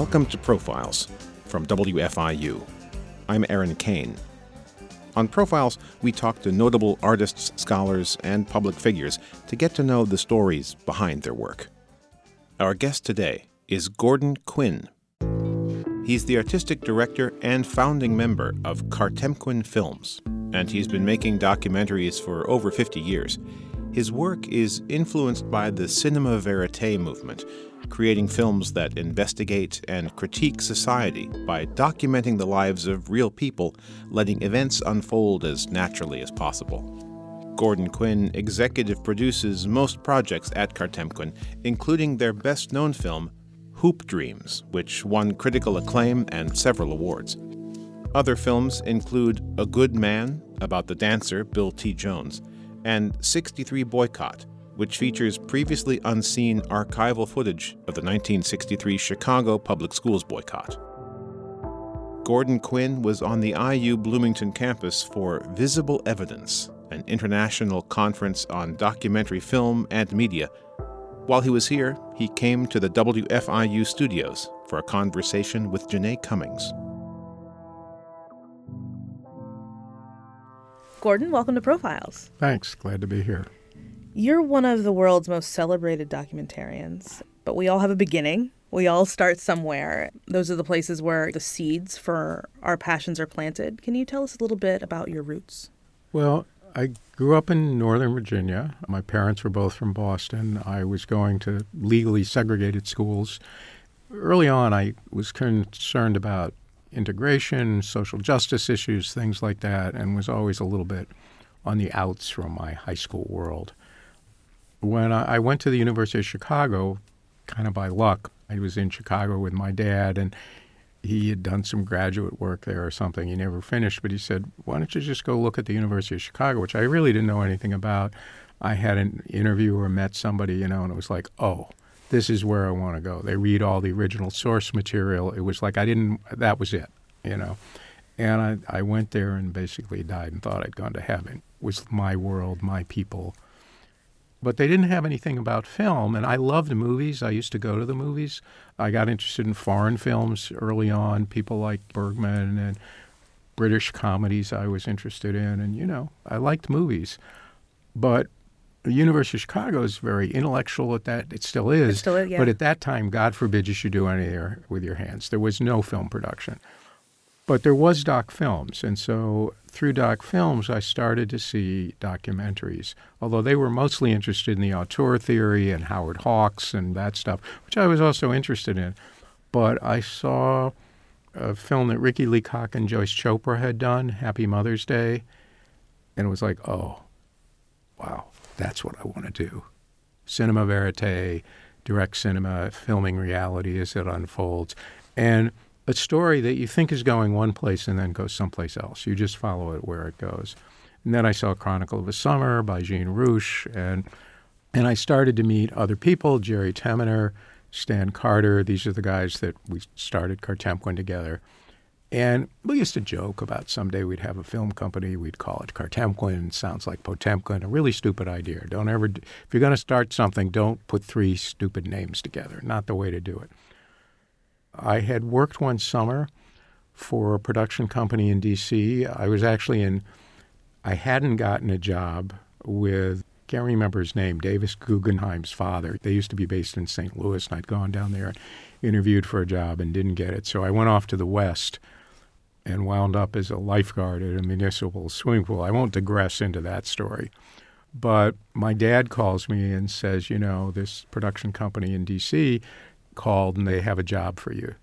Welcome to Profiles from WFIU. I'm Aaron Kane. On Profiles, we talk to notable artists, scholars, and public figures to get to know the stories behind their work. Our guest today is Gordon Quinn. He's the artistic director and founding member of Kartemquin Films, and he's been making documentaries for over 50 years. His work is influenced by the cinema verite movement, creating films that investigate and critique society by documenting the lives of real people, letting events unfold as naturally as possible. Gordon Quinn executive produces most projects at Kartemquin, including their best known film, Hoop Dreams, which won critical acclaim and several awards. Other films include A Good Man, about the dancer Bill T. Jones, and 63 Boycott, which features previously unseen archival footage of the 1963 Chicago Public Schools boycott. Gordon Quinn was on the IU Bloomington campus for Visible Evidence, an international conference on documentary film and media. While he was here, he came to the WFIU studios for a conversation with Janae Cummings. Gordon, welcome to Profiles. Thanks. Glad to be here. You're one of the world's most celebrated documentarians, but we all have a beginning. We all start somewhere. Those are the places where the seeds for our passions are planted. Can you tell us a little bit about your roots? Well, I grew up in Northern Virginia. My parents were both from Boston. I was going to legally segregated schools. Early on, I was concerned about integration, social justice issues, things like that, and was always a little bit on the outs from my high school world. When I went to the University of Chicago, kind of by luck, I was in Chicago with my dad, and he had done some graduate work there or something. He never finished, but he said, Why don't you just go look at the University of Chicago, which I really didn't know anything about. I had an interview or met somebody, you know, and it was like, oh, this is where I want to go. They read all the original source material. It was like I didn't, that was it, you know. And I, I went there and basically died and thought I'd gone to heaven. It was my world, my people. But they didn't have anything about film, and I loved movies. I used to go to the movies. I got interested in foreign films early on, people like Bergman and British comedies I was interested in, and you know, I liked movies. But the University of Chicago is very intellectual at that. It still is. It still is yeah. But at that time, God forbid you should do anything with your hands. There was no film production. But there was doc films. And so through doc films, I started to see documentaries, although they were mostly interested in the auteur theory and Howard Hawks and that stuff, which I was also interested in. But I saw a film that Ricky Leacock and Joyce Chopra had done, Happy Mother's Day, and it was like, oh, wow, that's what I want to do. Cinema verite, direct cinema, filming reality as it unfolds. And a story that you think is going one place and then goes someplace else. You just follow it where it goes. And then I saw Chronicle of a Summer by Jean Rouch, and and I started to meet other people, Jerry Temaner, Stan Karter. These are the guys that we started Kartemquin together. And we used to joke about someday we'd have a film company, we'd call it Kartemquin, sounds like Potemkin, a really stupid idea. Don't ever, if you're going to start something, don't put three stupid names together. Not the way to do it. I had worked one summer for a production company in D.C. I was actually in, I hadn't gotten a job with, can't remember his name, Davis Guggenheim's father. They used to be based in St. Louis, and I'd gone down there and interviewed for a job and didn't get it. So I went off to the West and wound up as a lifeguard at a municipal swimming pool. I won't digress into that story. But my dad calls me and says, you know, this production company in D.C. called and they have a job for you.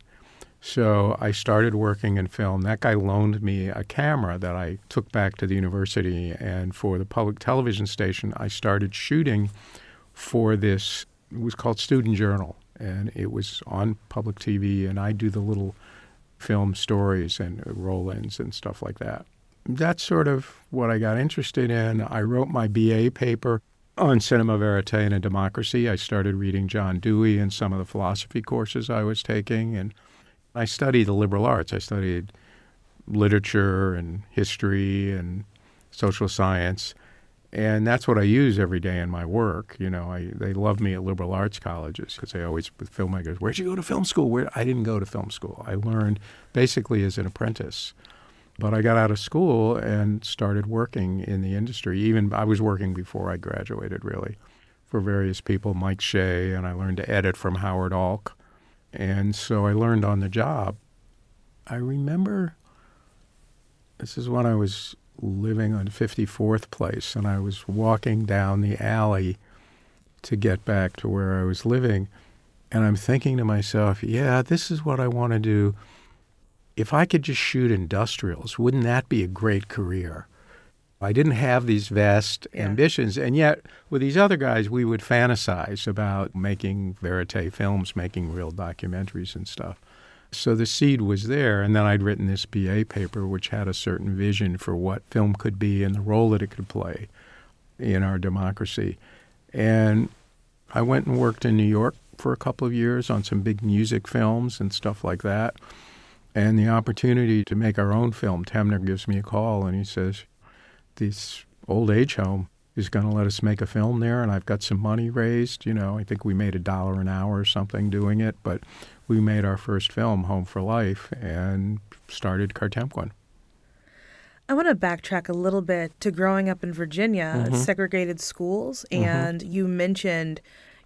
So I started working in film. That guy loaned me a camera that I took back to the university. And for the public television station, I started shooting for this, it was called Student Journal. And it was on public TV. And I do the little film stories and roll ins and stuff like that. That's sort of what I got interested in. I wrote my BA paper on cinema verite and a democracy. I started reading John Dewey and some of the philosophy courses I was taking. And I studied the liberal arts. I studied literature and history and social science. And that's what I use every day in my work. You know, I, they love me at liberal arts colleges because they always, with filmmakers, where'd you go to film school? Where I didn't go to film school. I learned basically as an apprentice. But I got out of school and started working in the industry. Even I was working before I graduated, really, for various people, Mike Shea, and I learned to edit from Howard Alk. And so I learned on the job. I remember this is when I was living on 54th Place, and I was walking down the alley to get back to where I was living. And I'm thinking to myself, yeah, this is what I want to do. If I could just shoot industrials, wouldn't that be a great career? I didn't have these vast Yeah. ambitions. And yet, with these other guys, we would fantasize about making verite films, making real documentaries and stuff. So the seed was there. And then I'd written this BA paper, which had a certain vision for what film could be and the role that it could play in our democracy. And I went and worked in New York for a couple of years on some big music films and stuff like that. And the opportunity to make our own film, Temaner gives me a call and he says, This old age home is going to let us make a film there. And I've got some money raised. You know, I think we made a dollar an hour or something doing it. But we made our first film, Home for Life, and started Kartemquin. I want to backtrack a little bit to growing up in Virginia, mm-hmm. segregated schools, mm-hmm. and you mentioned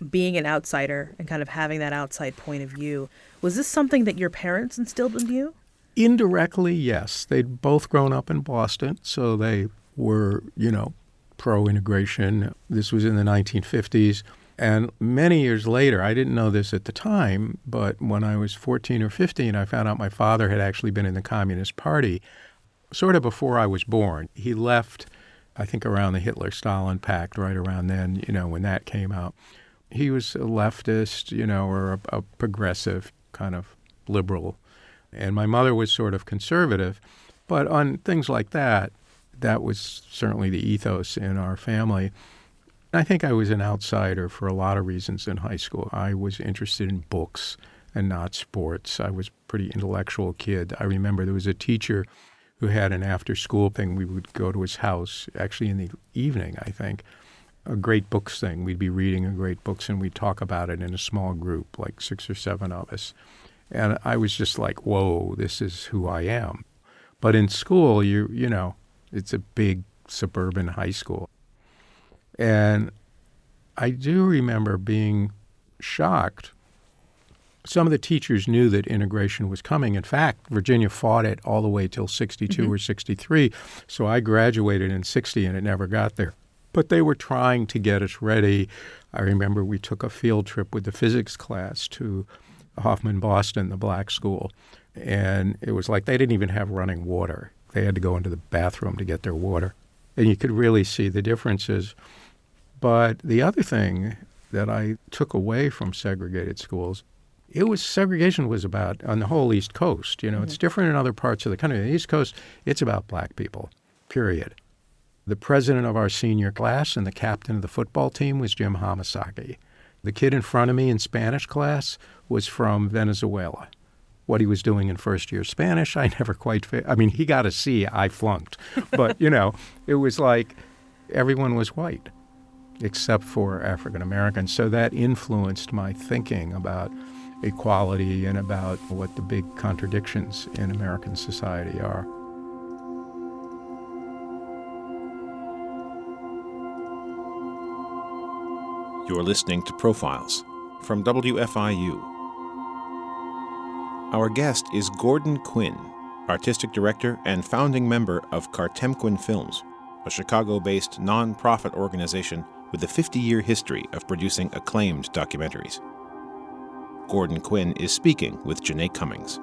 being an outsider and kind of having that outside point of view. Was this something that your parents instilled in you? Indirectly, yes. They'd both grown up in Boston, so they were, you know, pro integration. This was in the 1950s. And many years later, I didn't know this at the time, but when I was 14 or 15, I found out my father had actually been in the Communist Party sort of before I was born. He left, I think, around the Hitler Stalin Pact, right around then, you know, when that came out. He was a leftist, you know, or a, a progressive kind of liberal. And my mother was sort of conservative. But on things like that, that was certainly the ethos in our family. I think I was an outsider for a lot of reasons in high school. I was interested in books and not sports. I was a pretty intellectual kid. I remember there was a teacher who had an after school thing. We would go to his house, actually in the evening, I think, a great books thing. We'd be reading a great books and we'd talk about it in a small group, like six or seven of us. And I was just like, whoa, this is who I am. But in school, you you know, it's a big suburban high school. And I do remember being shocked. Some of the teachers knew that integration was coming. In fact, Virginia fought it all the way till 62 mm-hmm. or 63. So I graduated in 60 and it never got there. But they were trying to get us ready. I remember we took a field trip with the physics class to Hoffman Boston, the black school. And it was like they didn't even have running water. They had to go into the bathroom to get their water. And you could really see the differences. But the other thing that I took away from segregated schools, it was segregation was about on the whole East Coast. You know, it's mm-hmm. different in other parts of the country. On the East Coast, it's about black people, period. The president of our senior class and the captain of the football team was Jim Hamasaki. The kid in front of me in Spanish class was from Venezuela. What he was doing in first year Spanish, I never quite. I mean, he got a C. I flunked, but you know, it was like everyone was white except for African Americans. So that influenced my thinking about equality and about what the big contradictions in American society are. You're listening to Profiles from WFIU. Our guest is Gordon Quinn, artistic director and founding member of Kartemquin Films, a Chicago based non-profit organization with a 50 year history of producing acclaimed documentaries. Gordon Quinn is speaking with Janae Cummings.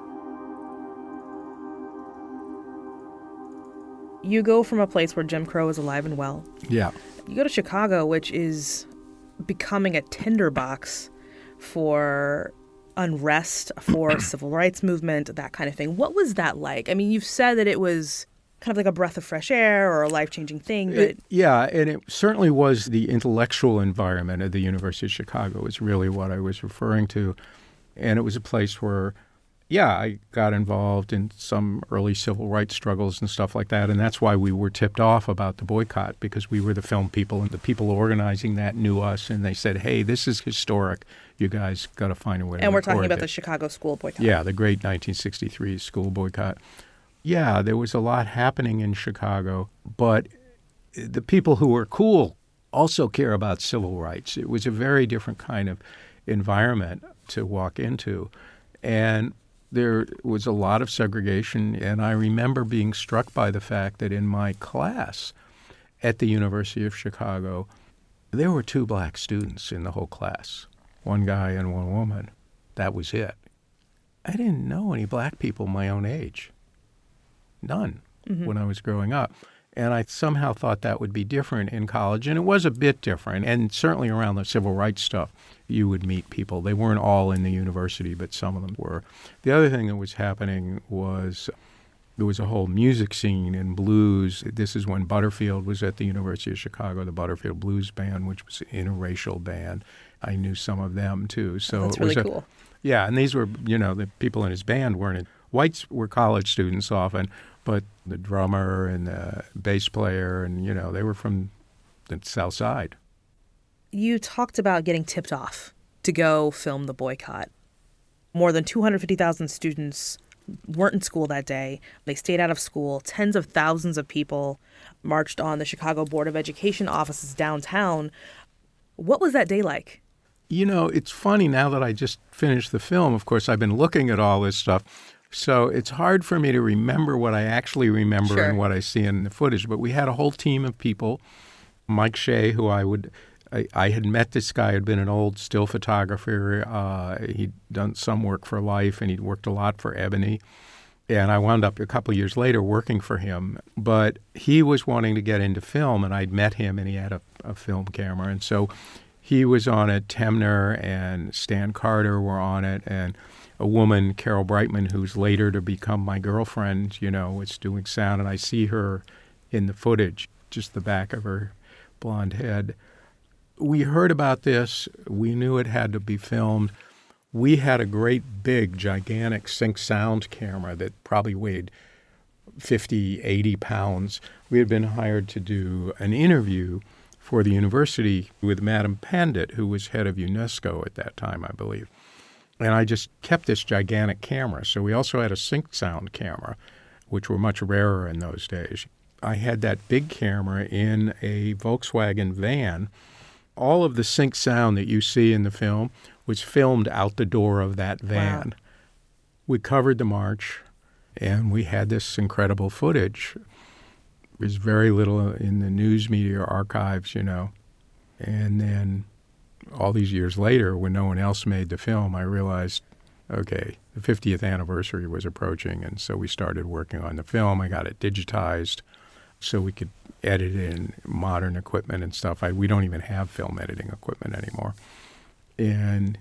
You go from a place where Jim Crow is alive and well. Yeah. You go to Chicago, which is becoming a tinderbox for unrest, for civil rights movement, that kind of thing. What was that like? I mean, you've said that it was kind of like a breath of fresh air or a life changing thing, but It- yeah, and it certainly was the intellectual environment at the University of Chicago is really what I was referring to. And it was a place where yeah, I got involved in some early civil rights struggles and stuff like that. And that's why we were tipped off about the boycott because we were the film people and the people organizing that knew us. And they said, hey, this is historic. You guys got to find a way to And we're talking about it." the Chicago school boycott. Yeah, the great 1963 school boycott. Yeah, there was a lot happening in Chicago, but the people who were cool also care about civil rights. It was a very different kind of environment to walk into. And there was a lot of segregation. And I remember being struck by the fact that in my class at the University of Chicago, there were two black students in the whole class one guy and one woman. That was it. I didn't know any black people my own age. None mm-hmm. when I was growing up. And I somehow thought that would be different in college. And it was a bit different. And certainly around the civil rights stuff, you would meet people. They weren't all in the university, but some of them were. The other thing that was happening was there was a whole music scene in blues. This is when Butterfield was at the University of Chicago, the Butterfield Blues Band, which was an interracial band. I knew some of them too. So That's it was really a- cool. yeah, and these were, you know, the people in his band weren't whites were college students often, but the drummer and the bass player and you know they were from the South Side. You talked about getting tipped off to go film the boycott. More than 250,000 students weren't in school that day. They stayed out of school. Tens of thousands of people marched on the Chicago Board of Education offices downtown. What was that day like? You know, it's funny now that I just finished the film. Of course, I've been looking at all this stuff. So it's hard for me to remember what I actually remember Sure. and what I see in the footage. But we had a whole team of people. Mike Shea, who I would, I, I had met this guy, had been an old still photographer. Uh, he'd done some work for Life and he'd worked a lot for Ebony. And I wound up a couple of years later working for him. But he was wanting to get into film, and I'd met him, and he had a, a film camera. And so he was on it. Temaner and Stan Karter were on it, and a woman, Carol Brightman, who's later to become my girlfriend, you know, was doing sound. And I see her in the footage, just the back of her blonde head. We heard about this. We knew it had to be filmed. We had a great big, gigantic sync sound camera that probably weighed 50, 80 pounds. We had been hired to do an interview for the university with Madame Pandit, who was head of UNESCO at that time, I believe. And I just kept this gigantic camera. So we also had a sync sound camera, which were much rarer in those days. I had that big camera in a Volkswagen van. All of the sync sound that you see in the film was filmed out the door of that van. We covered the march and we had this incredible footage. There's very little in the news media archives, you know. And then all these years later, when no one else made the film, I realized, okay, the 50th anniversary was approaching. And so we started working on the film. I got it digitized so we could edit in modern equipment and stuff. I, we don't even have film editing equipment anymore. And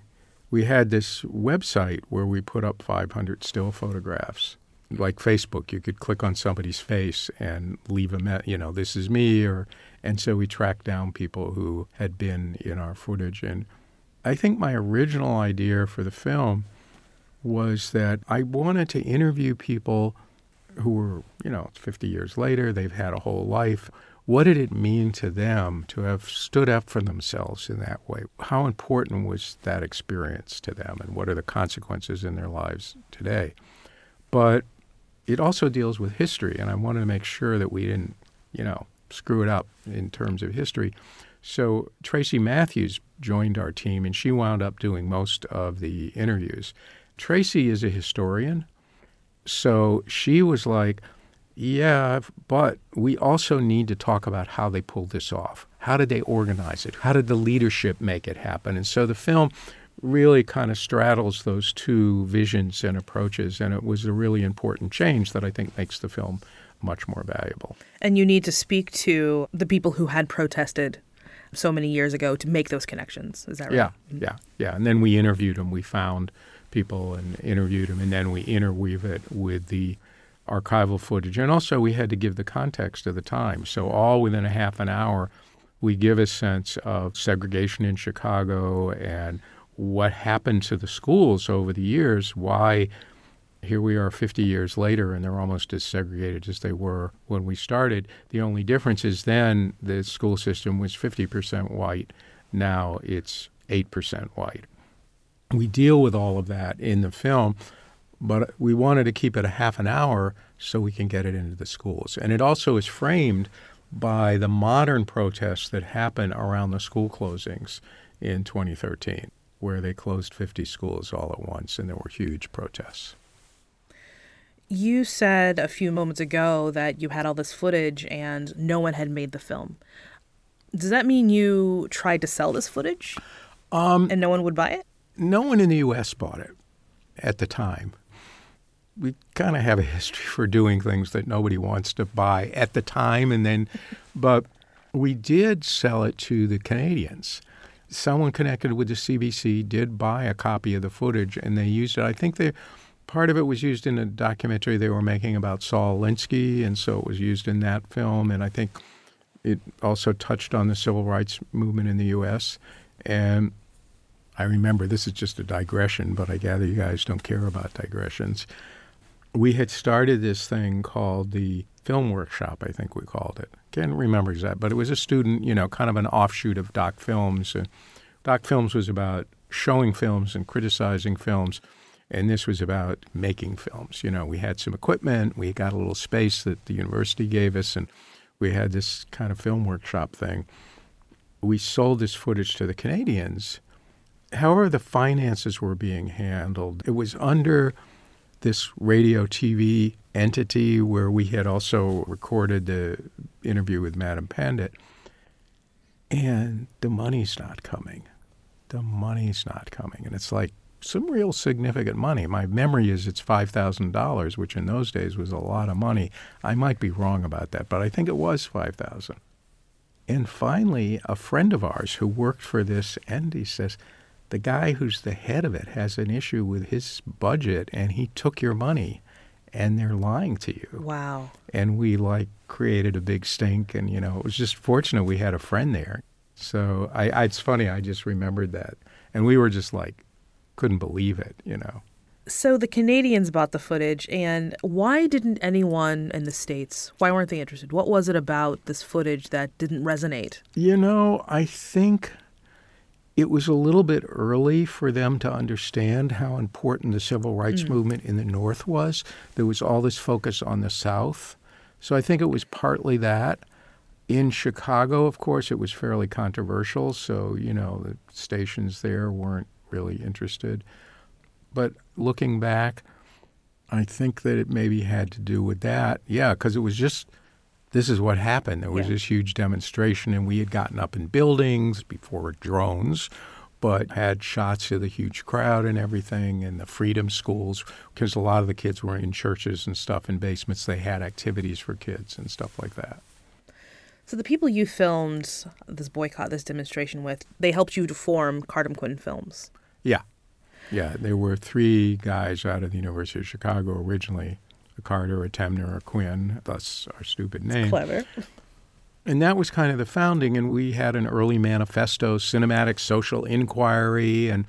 we had this website where we put up 500 still photographs. Like Facebook, you could click on somebody's face and leave a, me- you know, this is me, or and so we tracked down people who had been in our footage. And I think my original idea for the film was that I wanted to interview people who were, you know, 50 years later, they've had a whole life. What did it mean to them to have stood up for themselves in that way? How important was that experience to them, and what are the consequences in their lives today? But it also deals with history, and I wanted to make sure that we didn't, you know, screw it up in terms of history. So Tracye Matthews joined our team, and she wound up doing most of the interviews. Tracye is a historian, so she was like, yeah, but we also need to talk about how they pulled this off. How did they organize it? How did the leadership make it happen? And so the film really kind of straddles those two visions and approaches, and it was a really important change that I think makes the film much more valuable. And you need to speak to the people who had protested so many years ago to make those connections. Is that right? Yeah, yeah, yeah. And then we interviewed them. We found people and interviewed them, and then we interweave it with the archival footage. And also, we had to give the context of the time. So, all within a half an hour, we give a sense of segregation in Chicago and what happened to the schools over the years, why Here we are 50 years later, and they're almost as segregated as they were when we started. The only difference is then the school system was 50% white. Now it's 8% white. We deal with all of that in the film, but we wanted to keep it a half an hour so we can get it into the schools. And it also is framed by the modern protests that happen around the school closings in 2013, where they closed 50 schools all at once and there were huge protests. You said a few moments ago that you had all this footage and no one had made the film. Does that mean you tried to sell this footage Um, and no one would buy it? no one in the U.S. bought it at the time. We kind of have a history for doing things that nobody wants to buy at the time, and then, but we did sell it to the Canadians. Someone connected with the CBC did buy a copy of the footage, and they used it. I think they part of it was used in a documentary they were making about Saul Alinsky, and so it was used in that film. And I think it also touched on the civil rights movement in the U.S. And I remember this is just a digression, but I gather you guys don't care about digressions. We had started this thing called the Film Workshop, I think we called it. Can't remember exactly, but it was a student, you know, kind of an offshoot of Doc Films. And Doc Films was about showing films and criticizing films, and this was about making films. You know, we had some equipment, we got a little space that the university gave us, and we had this kind of film workshop thing. We sold this footage to the Canadians however the finances were being handled, it was under this radio TV entity where we had also recorded the interview with Madam Pandit. And the money's not coming. The money's not coming. And it's like some real significant money. My memory is it's $5,000, which in those days was a lot of money. I might be wrong about that, but I think it was 5000 And finally, a friend of ours who worked for this entity says, the guy who's the head of it has an issue with his budget and he took your money and they're lying to you. Wow. And we like created a big stink and you know, it was just fortunate we had a friend there. So I, I it's funny, I just remembered that. And we were just like couldn't believe it, you know. So the Canadians bought the footage, and why didn't anyone in the States, why weren't they interested? What was it about this footage that didn't resonate? You know, I think it was a little bit early for them to understand how important the civil rights Mm. movement in the North was. There was all this focus on the South. So I think it was partly that. In Chicago, of course, it was fairly controversial. So, you know, the stations there weren't really interested. But looking back, I think that it maybe had to do with that. Yeah, because it was just this is what happened. There was Yeah. this huge demonstration, and we had gotten up in buildings before drones, but had shots of the huge crowd and everything, and the freedom schools, because a lot of the kids were in churches and stuff in basements. They had activities for kids and stuff like that. So the people you filmed this boycott, this demonstration with, they helped you to form Kartemquin Films. Yeah. Yeah, there were three guys out of the University of Chicago originally a Karter, a Temaner, a Quinn, thus our stupid name. Clever. And that was kind of the founding. And we had an early manifesto, cinematic social inquiry. And,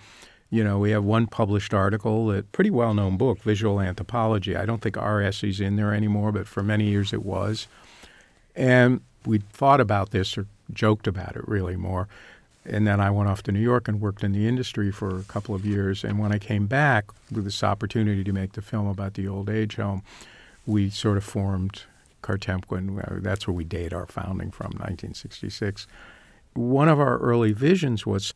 you know, we have one published article, a pretty well known book, Visual Anthropology. I don't think our essay's in there anymore, but for many years it was. And we thought about this or joked about it really more. And then I went off to New York and worked in the industry for a couple of years. And when I came back with this opportunity to make the film about the old age home, we sort of formed Kartemquin. Uh, That's where we date our founding from, 1966. One of our early visions was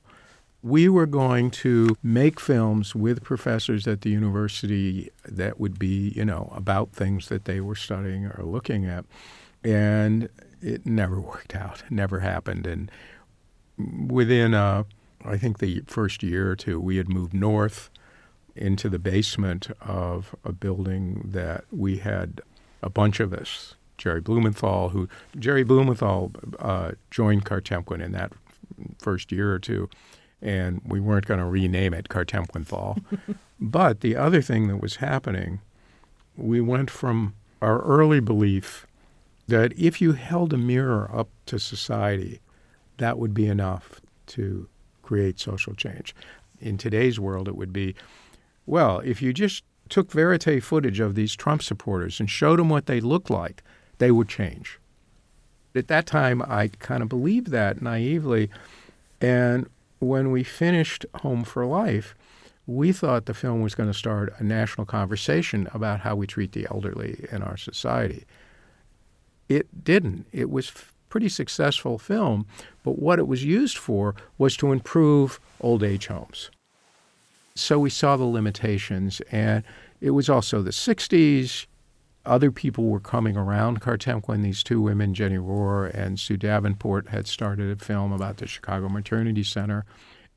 we were going to make films with professors at the university that would be, you know, about things that they were studying or looking at. And it never worked out, never happened. And within, uh, I think, the first year or two, we had moved north into the basement of a building that we had a bunch of us. Jerry Blumenthal, who Jerry Blumenthal uh, joined Kartemquin in that first year or two, and we weren't going to rename it Kartemquinthal. but the other thing that was happening, we went from our early belief that if you held a mirror up to society, that would be enough to create social change. In today's world, it would be, well, if you just took verite footage of these Trump supporters and showed them what they looked like, they would change. At that time, I kind of believed that naively. And when we finished Home for Life, we thought the film was going to start a national conversation about how we treat the elderly in our society. It didn't. It was pretty successful film, but what it was used for was to improve old age homes. So we saw the limitations, and it was also the 60s. Other people were coming around Kartemquin. These two women, Jenny Rohr and Sue Davenport, had started a film about the Chicago Maternity Center.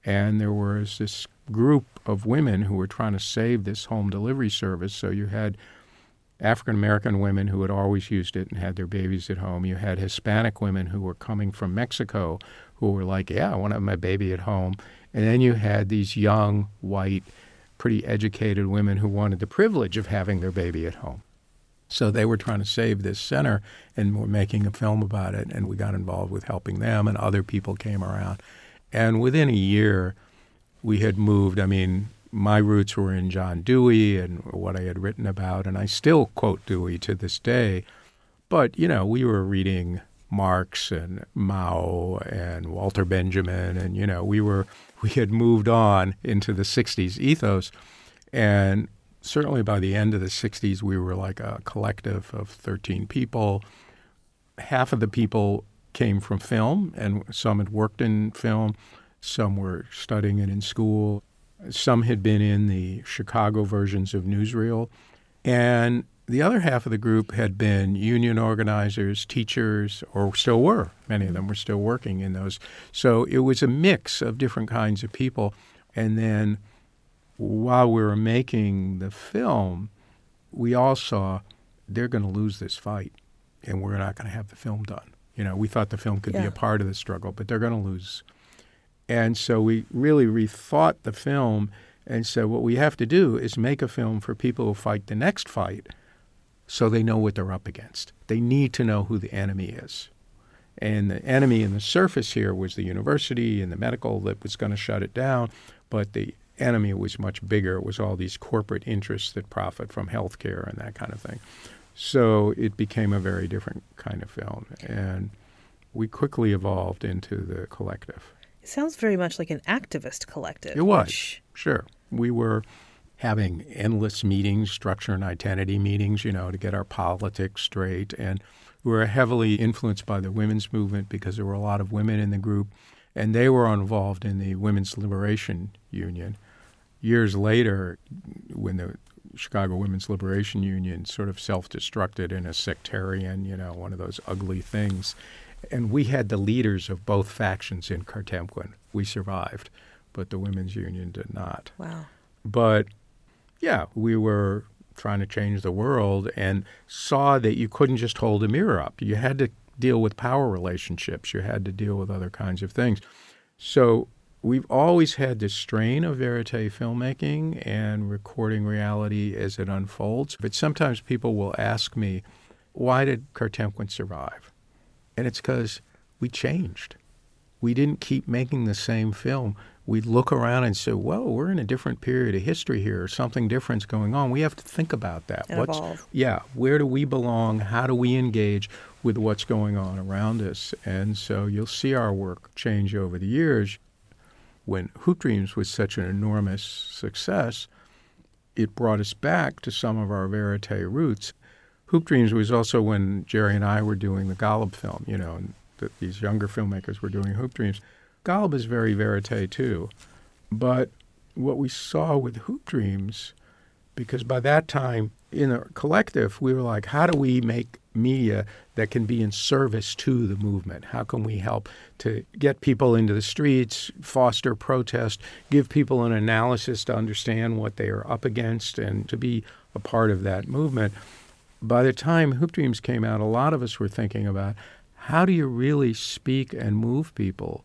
And there was this group of women who were trying to save this home delivery service. So you had African American women who had always used it and had their babies at home. You had Hispanic women who were coming from Mexico who were like, Yeah, I want to have my baby at home. And then you had these young, white, pretty educated women who wanted the privilege of having their baby at home. So they were trying to save this center and were making a film about it. And we got involved with helping them, and other people came around. And within a year, we had moved. I mean, my roots were in John Dewey and what I had written about, and I still quote Dewey to this day. But, you know, we were reading Marx and Mao and Walter Benjamin, and, you know, we were we had moved on into the 60s ethos. And certainly by the end of the 60s, we were like a collective of 13 people. Half of the people came from film, and some had worked in film, some were studying it in school, some had been in the Chicago versions of Newsreel. And the other half of the group had been union organizers, teachers, or still were. Many of them were still working in those. So it was a mix of different kinds of people. And then while we were making the film, we all saw they're going to lose this fight and we're not going to have the film done. You know, we thought the film could Yeah. be a part of the struggle, but they're going to lose. And so we really rethought the film and said, what we have to do is make a film for people who fight the next fight so they know what they're up against. They need to know who the enemy is. And the enemy in the surface here was the university and the medical that was going to shut it down, but the enemy was much bigger. It was all these corporate interests that profit from healthcare and that kind of thing. So it became a very different kind of film. And we quickly evolved into the collective. It sounds very much like an activist collective. It was. which- Sure. We were having endless meetings, structure and identity meetings, you know, to get our politics straight. And we were heavily influenced by the women's movement because there were a lot of women in the group, and they were involved in the Women's Liberation Union. Years later, when the Chicago Women's Liberation Union sort of self destructed in a sectarian, you know, one of those ugly things. And we had the leaders of both factions in Kartemquin. We survived, but the women's union did not. Wow. But yeah, we were trying to change the world and saw that you couldn't just hold a mirror up. You had to deal with power relationships, you had to deal with other kinds of things. So we've always had this strain of verite filmmaking and recording reality as it unfolds. But sometimes people will ask me, why did Kartemquin survive? And it's because we changed. We didn't keep making the same film. We look around and say, well, we're in a different period of history here. Something different's going on. We have to think about that. And evolve. Yeah, where do we belong? How do we engage with what's going on around us? And so you'll see our work change over the years. When Hoop Dreams was such an enormous success, it brought us back to some of our verite roots. Hoop Dreams was also when Jerry and I were doing the Golub film, you know, and th- these younger filmmakers were doing Hoop Dreams. Golub is very verite too. But what we saw with Hoop Dreams, because by that time in a collective, we were like, how do we make media that can be in service to the movement? How can we help to get people into the streets, foster protest, give people an analysis to understand what they are up against, and to be a part of that movement? By the time Hoop Dreams came out, a lot of us were thinking about how do you really speak and move people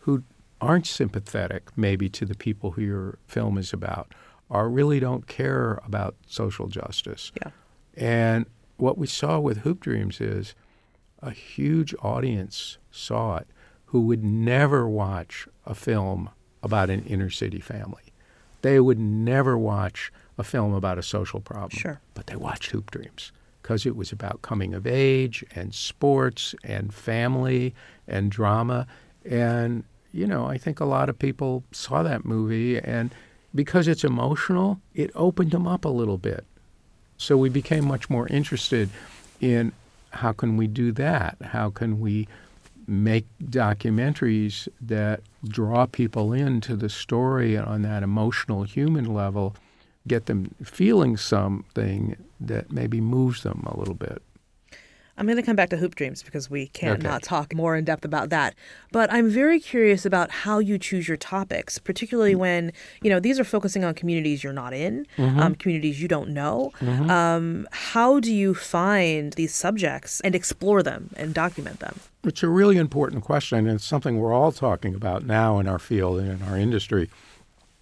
who aren't sympathetic maybe to the people who your film is about or really don't care about social justice. Yeah. And what we saw with Hoop Dreams is a huge audience saw it who would never watch a film about an inner city family. They would never watch a film about a social problem. Sure. But they watched Hoop Dreams because it was about coming of age and sports and family and drama. And, you know, I think a lot of people saw that movie and because it's emotional, it opened them up a little bit. So we became much more interested in how can we do that? How can we make documentaries that draw people into the story on that emotional human level, get them feeling something that maybe moves them a little bit. I'm going to come back to Hoop Dreams because we can't Okay. not talk more in depth about that. But I'm very curious about how you choose your topics, particularly when, you know, these are focusing on communities you're not in, um, communities you don't know. Um, how do you find these subjects and explore them and document them? It's a really important question, and it's something we're all talking about now in our field and in our industry.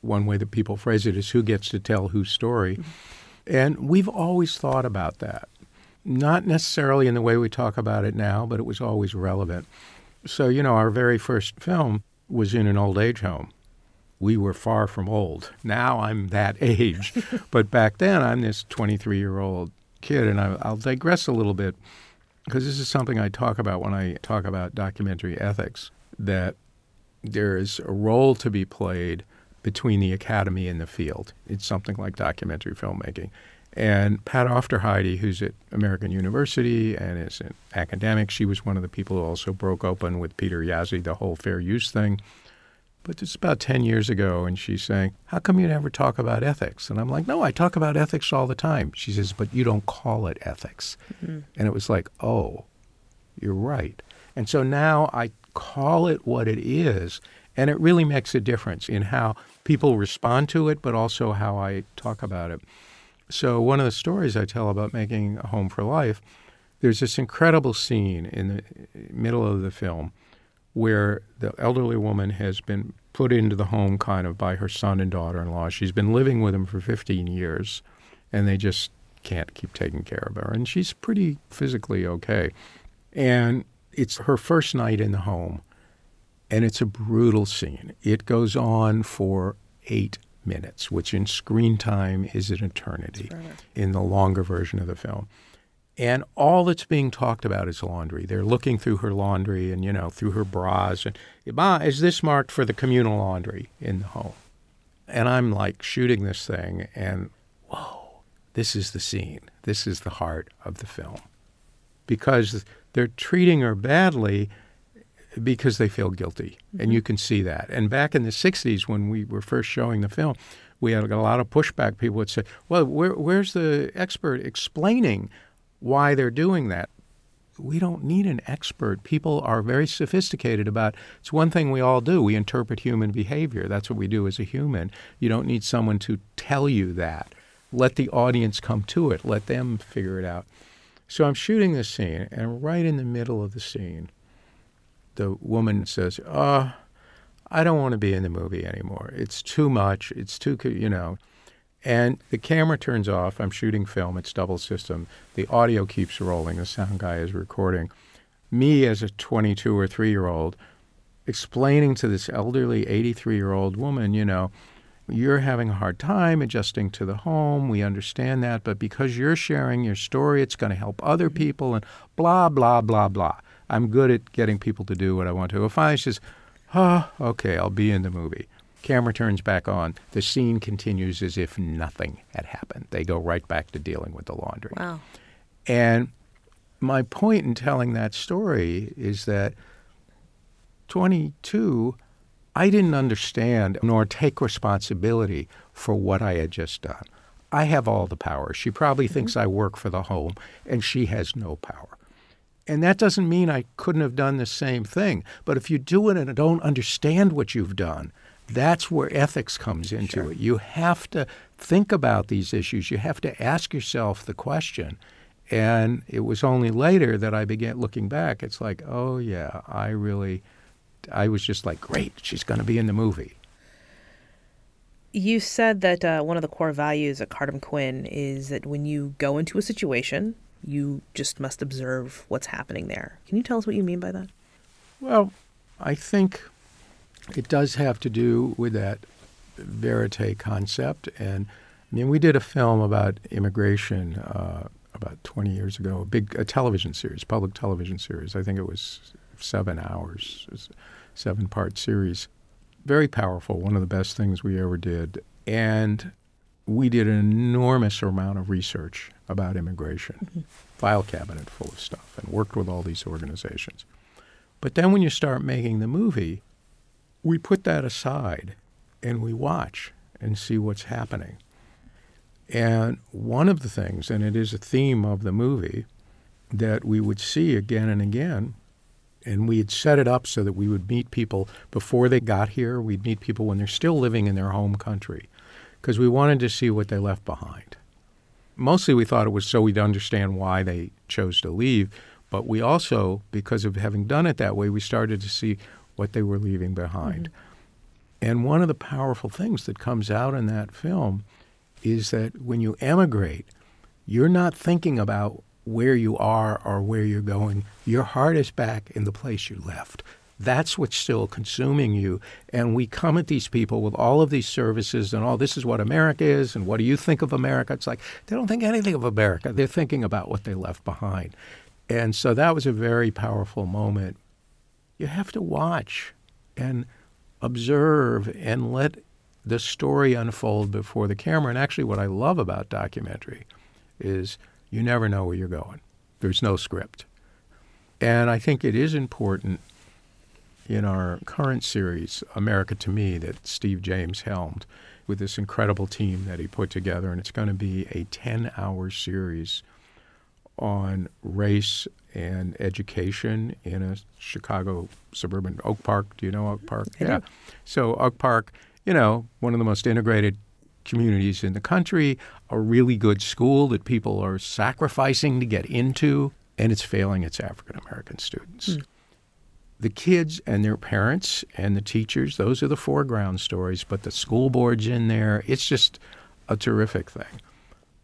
One way that people phrase it is who gets to tell whose story. And we've always thought about that. Not necessarily in the way we talk about it now, but it was always relevant. So, you know, our very first film was in an old age home. We were far from old. Now I'm that age. but back then, I'm this 23 year old kid, and I, I'll digress a little bit because this is something I talk about when I talk about documentary ethics that there is a role to be played between the academy and the field. It's something like documentary filmmaking. And Pat Aufderheide, who's at American University and is an academic, she was one of the people who also broke open with Peter Jaszi the whole fair use thing. But it's about 10 years ago, and she's saying, How come you never talk about ethics? And I'm like, No, I talk about ethics all the time. She says, But you don't call it ethics. Mm-hmm. And it was like, Oh, you're right. And so now I call it what it is, and it really makes a difference in how people respond to it, but also how I talk about it. So, one of the stories I tell about making a home for life, there's this incredible scene in the middle of the film where the elderly woman has been put into the home kind of by her son and daughter in law. She's been living with them for 15 years, and they just can't keep taking care of her. And she's pretty physically okay. And it's her first night in the home, and it's a brutal scene. It goes on for eight minutes, which in screen time is an eternity in the longer version of the film. And all that's being talked about is laundry. They're looking through her laundry and, you know, through her bras. And, Ma, is this marked for the communal laundry in the home? And I'm like shooting this thing, and whoa, this is the scene. This is the heart of the film. Because they're treating her badly because they feel guilty. And mm-hmm. you can see that. And back in the 60s, when we were first showing the film, we had a lot of pushback. People would say, well, where, where's the expert explaining why they're doing that? We don't need an expert. People are very sophisticated about it's one thing we all do. We interpret human behavior. That's what we do as a human. You don't need someone to tell you that. Let the audience come to it. Let them figure it out. So I'm shooting this scene, and right in the middle of the scene, the woman says, "Oh, I don't want to be in the movie anymore. It's too much. It's too, you know." And the camera turns off. I'm shooting film. It's double system. The audio keeps rolling. The sound guy is recording. Me as a 22 or 3 year old explaining to this elderly 83 year old woman, you know, you're having a hard time adjusting to the home. We understand that. But because you're sharing your story, it's going to help other people and blah, blah, blah, blah. I'm good at getting people to do what I want to. If I says, oh, okay, I'll be in the movie. Camera turns back on. The scene continues as if nothing had happened. They go right back to dealing with the laundry. Wow. And my point in telling that story is that 22, I didn't understand nor take responsibility for what I had just done. I have all the power. She probably mm-hmm. thinks I work for the home, and she has no power. And that doesn't mean I couldn't have done the same thing. But if you do it and don't understand what you've done, that's where ethics comes into it. You have to think about these issues. You have to ask yourself the question. And it was only later that I began looking back. It's like, oh, yeah, I really, I was just like, great, she's going to be in the movie. You said that uh, one of the core values at Kartemquin is that when you go into a situation, you just must observe what's happening there. Can you tell us what you mean by that? Well, I think it does have to do with that verite concept. And I mean, we did a film about immigration uh, about 20 years ago, a big a television series, public television series. I think it was seven hours, seven part series. Very powerful, one of the best things we ever did. And we did an enormous amount of research about immigration, mm-hmm. file cabinet full of stuff, and worked with all these organizations. But then when you start making the movie, we put that aside and we watch and see what's happening. And one of the things, and it is a theme of the movie, that we would see again and again, and we had set it up so that we would meet people before they got here. We'd meet people when they're still living in their home country because we wanted to see what they left behind. Mostly we thought it was so we'd understand why they chose to leave, but we also, because of having done it that way, we started to see what they were leaving behind. Mm-hmm. And one of the powerful things that comes out in that film is that when you emigrate, you're not thinking about where you are or where you're going. Your heart is back in the place you left. That's what's still consuming you. And we come at these people with all of these services and all this is what America is and what do you think of America? It's like they don't think anything of America. They're thinking about what they left behind. And so that was a very powerful moment. You have to watch and observe and let the story unfold before the camera. And actually, what I love about documentary is you never know where you're going. There's no script. And I think it is important in our current series, America to Me, that Steve James helmed with this incredible team that he put together. And it's going to be a 10 hour series on race and education in a Chicago suburban Oak Park. Do you know Oak Park? I yeah. Do. So Oak Park, you know, one of the most integrated communities in the country, a really good school that people are sacrificing to get into, and it's failing its African American students. Mm. The kids and their parents and the teachers, those are the foreground stories, but the school board's in there. It's just a terrific thing.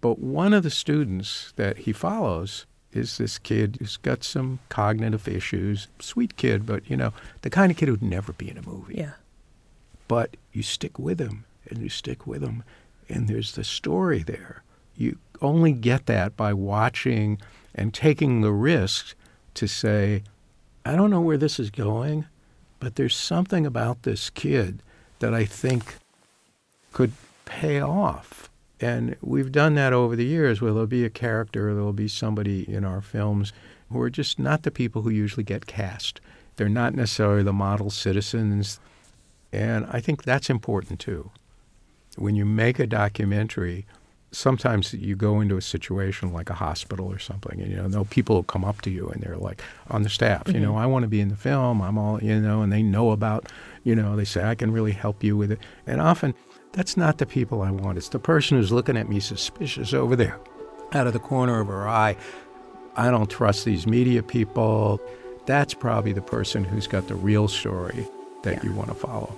But one of the students that he follows is this kid who's got some cognitive issues, sweet kid, but you know, the kind of kid who'd never be in a movie. Yeah. But you stick with him and you stick with him and there's the story there. You only get that by watching and taking the risk to say, I don't know where this is going, but there's something about this kid that I think could pay off and we've done that over the years where there'll be a character, there'll be somebody in our films who are just not the people who usually get cast. They're not necessarily the model citizens. And I think that's important too. When you make a documentary, sometimes you go into a situation like a hospital or something, and you know, no people come up to you and they're like on the staff, mm-hmm. you know, mm-hmm. I want to be in the film. I'm all, you know, and they know about, you know, they say I can really help you with it. And often that's not the people I want. It's the person who's looking at me suspicious over there out of the corner of her eye. I don't trust these media people. That's probably the person who's got the real story that yeah. you want to follow.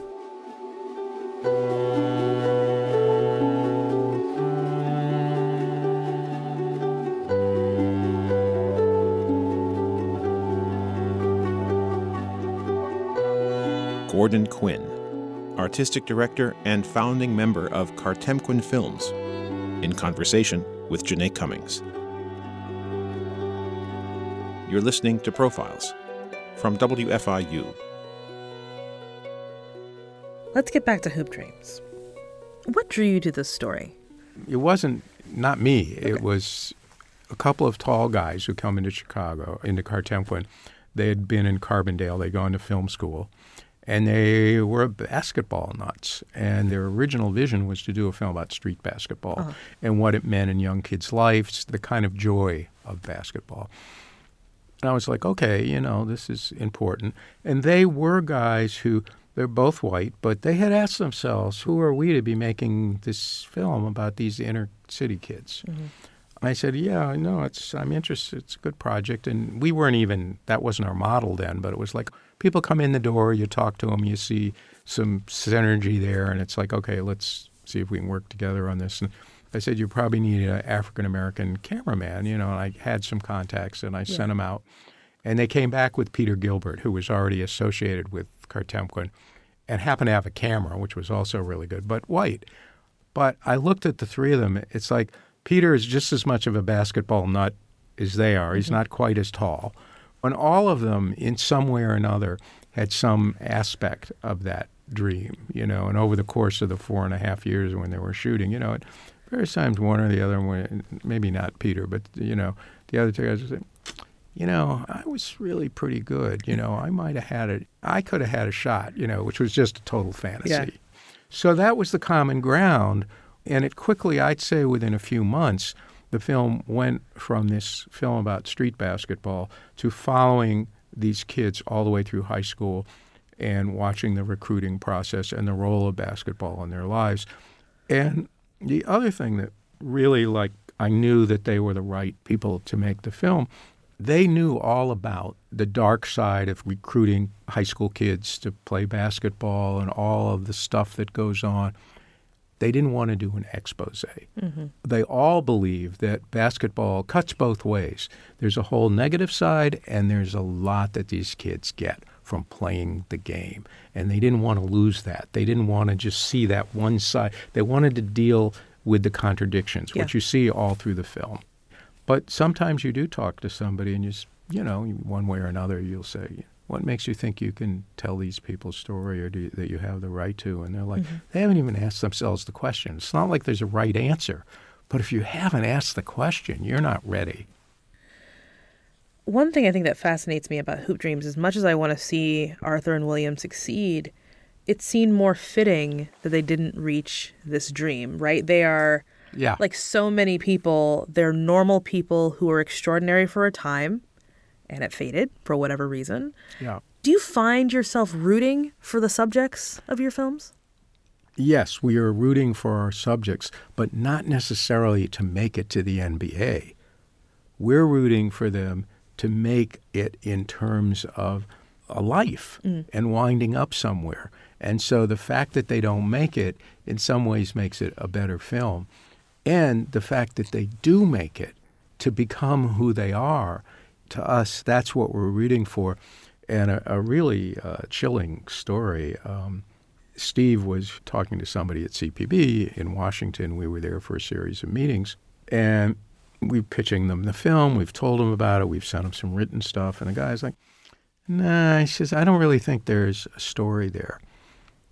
Gordon Quinn artistic director and founding member of Kartemquin Films, in conversation with Janae Cummings. You're listening to Profiles from WFIU. Let's get back to Hoop Dreams. What drew you to this story? It wasn't not me. Okay. It was a couple of tall guys who come into Chicago, into Kartemquin. They had been in Carbondale. They'd gone to film school and they were basketball nuts. And their original vision was to do a film about street basketball uh-huh. and what it meant in young kids' lives, the kind of joy of basketball. And I was like, okay, you know, this is important. And they were guys who, they're both white, but they had asked themselves, who are we to be making this film about these inner city kids? Mm-hmm. I said, "Yeah, I know. It's I'm interested. It's a good project." And we weren't even that wasn't our model then, but it was like people come in the door, you talk to them, you see some synergy there, and it's like, okay, let's see if we can work together on this. And I said, you probably need an African American cameraman, you know. And I had some contacts, and I yeah. sent them out, and they came back with Peter Gilbert, who was already associated with Kartemquin, and happened to have a camera, which was also really good, but white. But I looked at the three of them. It's like Peter is just as much of a basketball nut as they are. He's mm-hmm. not quite as tall. And all of them, in some way or another, had some aspect of that dream, you know. And over the course of the four and a half years when they were shooting, you know, at various times one or the other, one, maybe not Peter, but, you know, the other two guys would say, you know, I was really pretty good. You know, I might have had it. I could have had a shot, you know, which was just a total fantasy. Yeah. So that was the common ground. And it quickly, I'd say within a few months, the film went from this film about street basketball to following these kids all the way through high school and watching the recruiting process and the role of basketball in their lives. And the other thing that really, like, I knew that they were the right people to make the film. They knew all about the dark side of recruiting high school kids to play basketball and all of the stuff that goes on. They didn't want to do an expose. Mm-hmm. They all believe that basketball cuts both ways. There's a whole negative side, and there's a lot that these kids get from playing the game. And they didn't want to lose that. They didn't want to just see that one side. They wanted to deal with the contradictions, Yeah. which you see all through the film. But sometimes you do talk to somebody, and you, you know, one way or another, you'll say, "What makes you think you can tell these people's story, or do you, that you have the right to?" And they're like, mm-hmm. they haven't even asked themselves the question. It's not like there's a right answer, but if you haven't asked the question, you're not ready. One thing I think that fascinates me about Hoop Dreams, as much as I want to see Arthur and William succeed, it seemed more fitting that they didn't reach this dream, right? They are Yeah, like so many people, they're normal people who are extraordinary for a time and it faded for whatever reason. yeah. Do you find yourself rooting for the subjects of your films? Yes, we are rooting for our subjects, but not necessarily to make it to the NBA. We're rooting for them to make it in terms of a life mm. and winding up somewhere. And so the fact that they don't make it in some ways makes it a better film. And the fact that they do make it to become who they are, to us, that's what we're rooting for. And a, a really uh, chilling story. Um, Steve was talking to somebody at CPB in Washington. We were there for a series of meetings, and we're pitching them the film. We've told them about it. We've sent them some written stuff, and the guy's like, "Nah," he says, "I don't really think there's a story there."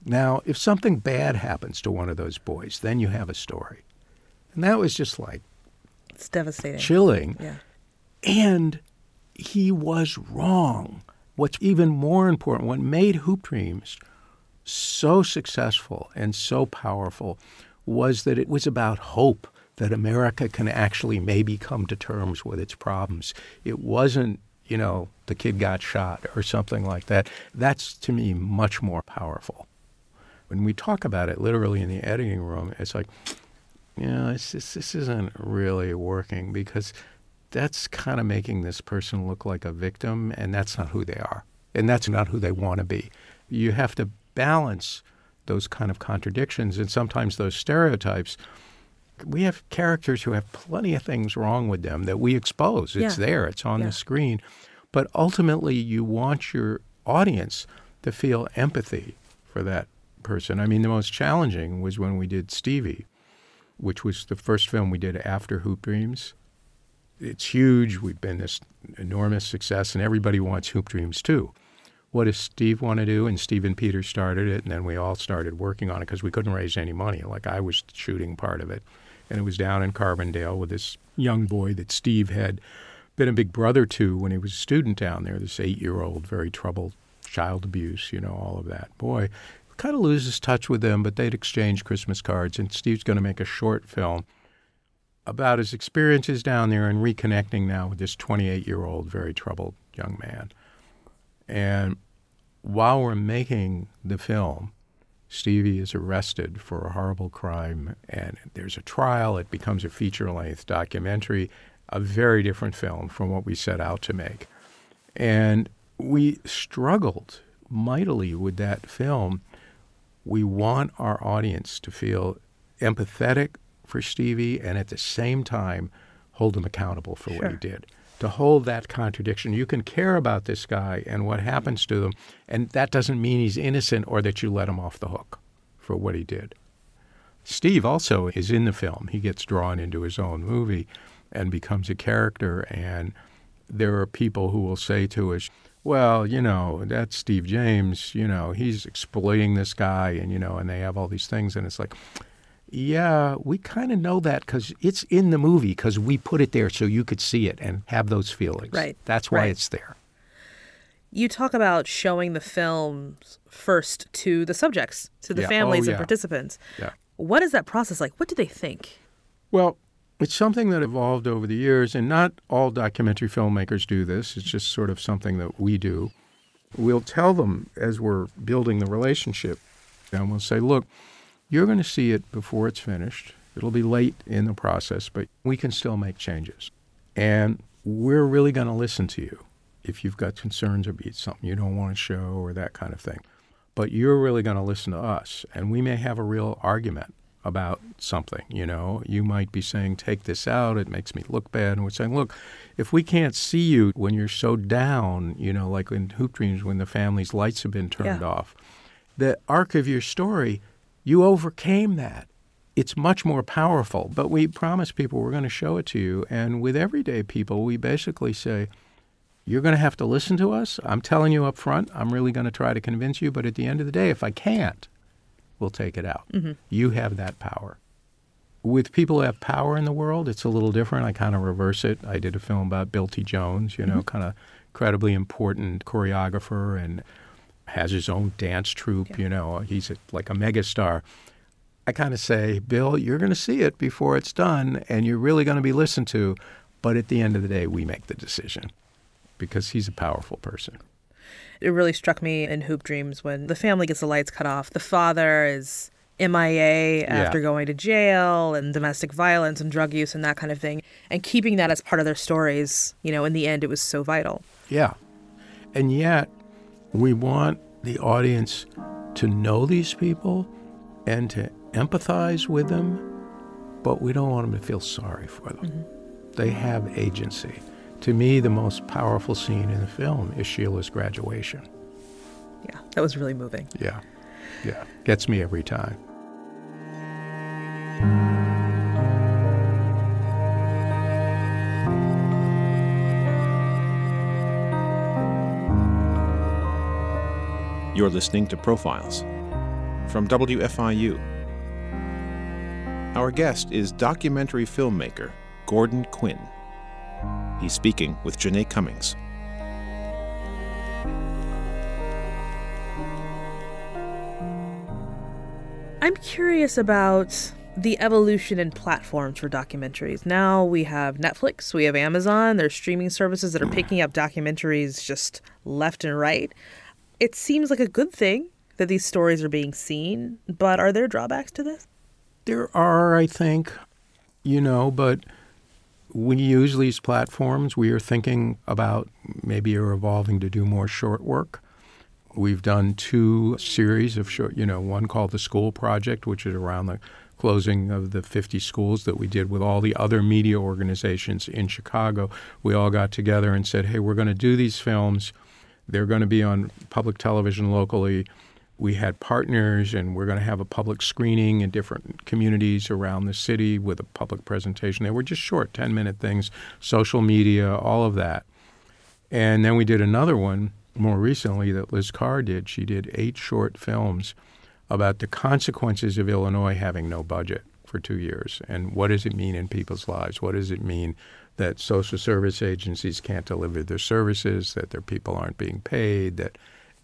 Now, if something bad happens to one of those boys, then you have a story, and that was just like It's devastating. chilling. Yeah. And he was wrong. What's even more important, what made Hoop Dreams so successful and so powerful was that it was about hope that America can actually maybe come to terms with its problems. It wasn't, you know, the kid got shot or something like that. That's to me much more powerful. When we talk about it literally in the editing room, it's like, you know, this isn't really working because that's kind of making this person look like a victim, and that's not who they are. And that's not who they want to be. You have to balance those kind of contradictions and sometimes those stereotypes. We have characters who have plenty of things wrong with them that we expose. It's Yeah. there, it's on Yeah. the screen. But ultimately, you want your audience to feel empathy for that person. I mean, the most challenging was when we did Stevie, which was the first film we did after Hoop Dreams it's huge. We've been this enormous success, and everybody wants Hoop Dreams too. What does Steve want to do? And Steve and Peter started it, and then we all started working on it because we couldn't raise any money. Like I was shooting part of it, and it was down in Carbondale with this young boy that Steve had been a big brother to when he was a student down there. This eight-year-old, very troubled, child abuse, you know, all of that. Boy, kind of loses touch with them, but they'd exchange Christmas cards, and Steve's going to make a short film about his experiences down there and reconnecting now with this 28 year old, very troubled young man. And while we're making the film, Stevie is arrested for a horrible crime, and there's a trial. It becomes a feature length documentary, a very different film from what we set out to make. And we struggled mightily with that film. We want our audience to feel empathetic for Stevie and at the same time hold him accountable for what he did. To hold that contradiction. You can care about this guy and what happens to them, and that doesn't mean he's innocent or that you let him off the hook for what he did. Steve also is in the film. He gets drawn into his own movie and becomes a character. And there are people who will say to us, well, you know, that's Steve James, you know, he's exploiting this guy, and, you know, and they have all these things. And it's like, yeah, we kind of know that because it's in the movie because we put it there so you could see it and have those feelings. Right. That's why Right. it's there. You talk about showing the films first to the subjects, to the Yeah. Oh, families yeah. and participants. Yeah. What is that process like? What do they think? Well, it's something that evolved over the years, and not all documentary filmmakers do this. It's just sort of something that we do. We'll tell them as we're building the relationship, and we'll say, look, you're going to see it before it's finished. It'll be late in the process, but we can still make changes. And we're really going to listen to you if you've got concerns about something you don't want to show or that kind of thing. But you're really going to listen to us, and we may have a real argument about something. You know, you might be saying, "Take this out; it makes me look bad," and we're saying, "Look, if we can't see you when you're so down, you know, like in Hoop Dreams when the family's lights have been turned Yeah. off, the arc of your story, you overcame that." It's much more powerful, but we promise people we're going to show it to you. And with everyday people, we basically say, you're going to have to listen to us. I'm telling you up front, I'm really going to try to convince you, but at the end of the day, if I can't, we'll take it out. Mm-hmm. You have that power. With people who have power in the world, it's a little different. I kind of reverse it. I did a film about Bill T. Jones, you know, mm-hmm. kind of incredibly important choreographer and has his own dance troupe, you know, he's a, like a megastar. I kind of say, Bill, you're going to see it before it's done, and you're really going to be listened to. But at the end of the day, we make the decision because he's a powerful person. It really struck me in Hoop Dreams when the family gets the lights cut off. The father is MIA after going to jail and domestic violence and drug use and that kind of thing. And keeping that as part of their stories, you know, in the end, it was so vital. Yeah. And yet, we want the audience to know these people and to empathize with them, but we don't want them to feel sorry for them. Mm-hmm. They have agency. To me, the most powerful scene in the film is Sheila's graduation. Yeah, that was really moving. Yeah. Yeah. Gets me every time. You're listening to Profiles from WFIU. Our guest is documentary filmmaker Gordon Quinn. He's speaking with Janae Cummings. I'm curious about the evolution in platforms for documentaries. Now we have Netflix, we have Amazon, there's streaming services that are picking up documentaries just left and right. It seems like a good thing that these stories are being seen, but are there drawbacks to this? There are, I think, you know, but we use these platforms. We are thinking about maybe you're evolving to do more short work. We've done two series of short, you know, one called the School Project, which is around the closing of the 50 schools that we did with all the other media organizations in Chicago. We all got together and said, hey, we're going to do these films. They're going to be on public television locally. We had partners, and we're going to have a public screening in different communities around the city with a public presentation. They were just short, 10 minute things, social media, all of that. And then we did another one more recently that Liz Carr did. She did eight short films about the consequences of Illinois having no budget for two years and what does it mean in people's lives? What does it mean that social service agencies can't deliver their services, that their people aren't being paid, that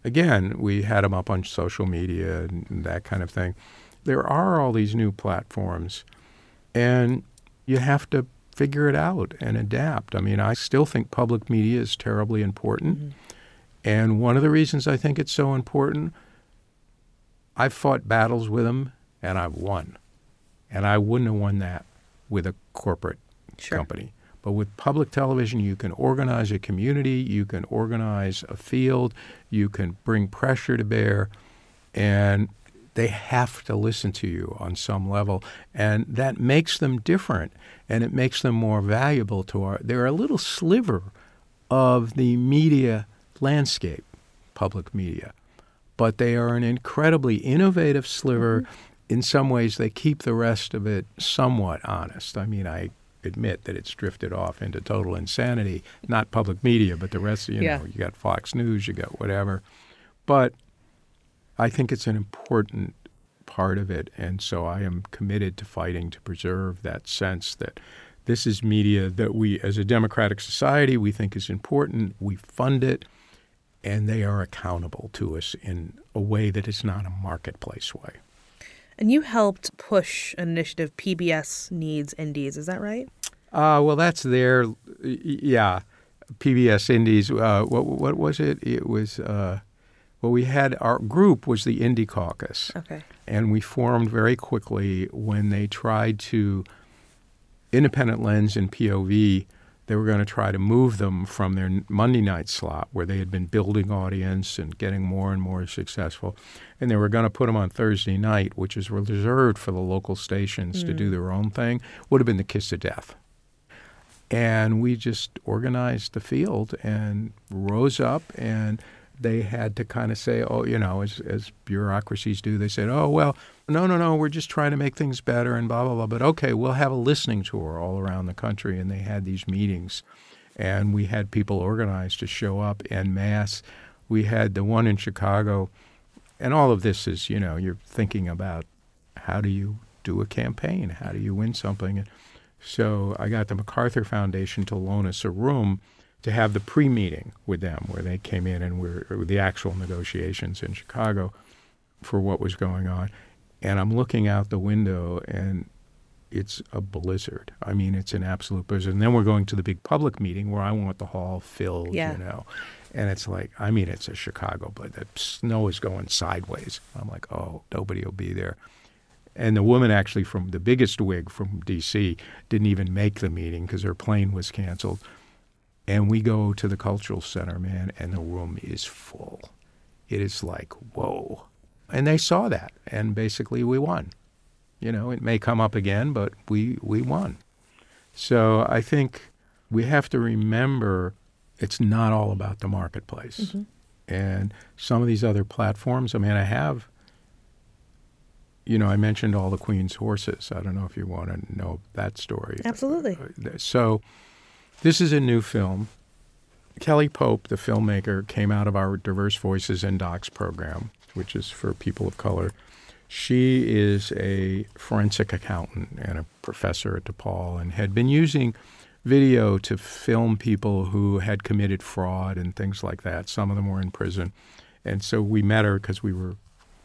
again, we had them up on social media and that kind of thing. There are all these new platforms, and you have to figure it out and adapt. I mean, I still think public media is terribly important. Mm-hmm. And one of the reasons I think it's so important, I've fought battles with them and I've won. And I wouldn't have won that with a corporate Sure. company. But with public television, you can organize a community, you can organize a field, you can bring pressure to bear, and they have to listen to you on some level. And that makes them different and it makes them more valuable to our. They're a little sliver of the media landscape, public media, but they are an incredibly innovative sliver mm-hmm. in some ways, they keep the rest of it somewhat honest. I mean, I admit that it's drifted off into total insanity, not public media, but the rest, of you Yeah. know, you got Fox News, you got whatever. But I think it's an important part of it. And so I am committed to fighting to preserve that sense that this is media that we, as a democratic society, we think is important. We fund it, and they are accountable to us in a way that is not a marketplace way. And you helped push an initiative PBS Needs Indies, is that right? Uh, well, that's their, yeah, PBS Indies. Uh, what, what was it? It was, uh, well, we had our group was the Indie Caucus. Okay. and we formed very quickly when they tried to independent lens and POV. They were going to try to move them from their Monday night slot, where they had been building audience and getting more and more successful, and they were going to put them on Thursday night, which is reserved for the local stations to do mm. their own thing. Would have been the kiss of death. And we just organized the field and rose up, and they had to kind of say, oh, you know, as, as bureaucracies do, they said, oh, well, no, no, no, we're just trying to make things better and blah, blah, blah. But okay, we'll have a listening tour all around the country. And they had these meetings, and we had people organized to show up en masse. We had the one in Chicago, and all of this is, you know, you're thinking about how do you do a campaign? How do you win something? And so I got the MacArthur Foundation to loan us a room to have the pre-meeting with them, where they came in and were the actual negotiations in Chicago for what was going on. And I'm looking out the window, and it's a blizzard. I mean, it's an absolute blizzard. And then we're going to the big public meeting where I want the hall filled, Yeah. you know. And it's like, I mean, it's a Chicago, but the snow is going sideways. I'm like, oh, nobody will be there. And the woman actually from the biggest wig from D.C. didn't even make the meeting because her plane was canceled. And we go to the cultural center, man, and the room is full. It is like, whoa. And they saw that, and basically we won. You know, it may come up again, but we, we won. So I think we have to remember it's not all about the marketplace. Mm-hmm. And some of these other platforms, I mean, I have, you know, I mentioned all the Queen's horses. I don't know if you want to know that story. Absolutely. Uh, so, this is a new film. Kelly Pope, the filmmaker, came out of our Diverse Voices in Docs program, which is for people of color. She is a forensic accountant and a professor at DePaul and had been using video to film people who had committed fraud and things like that. Some of them were in prison. And so we met her because we were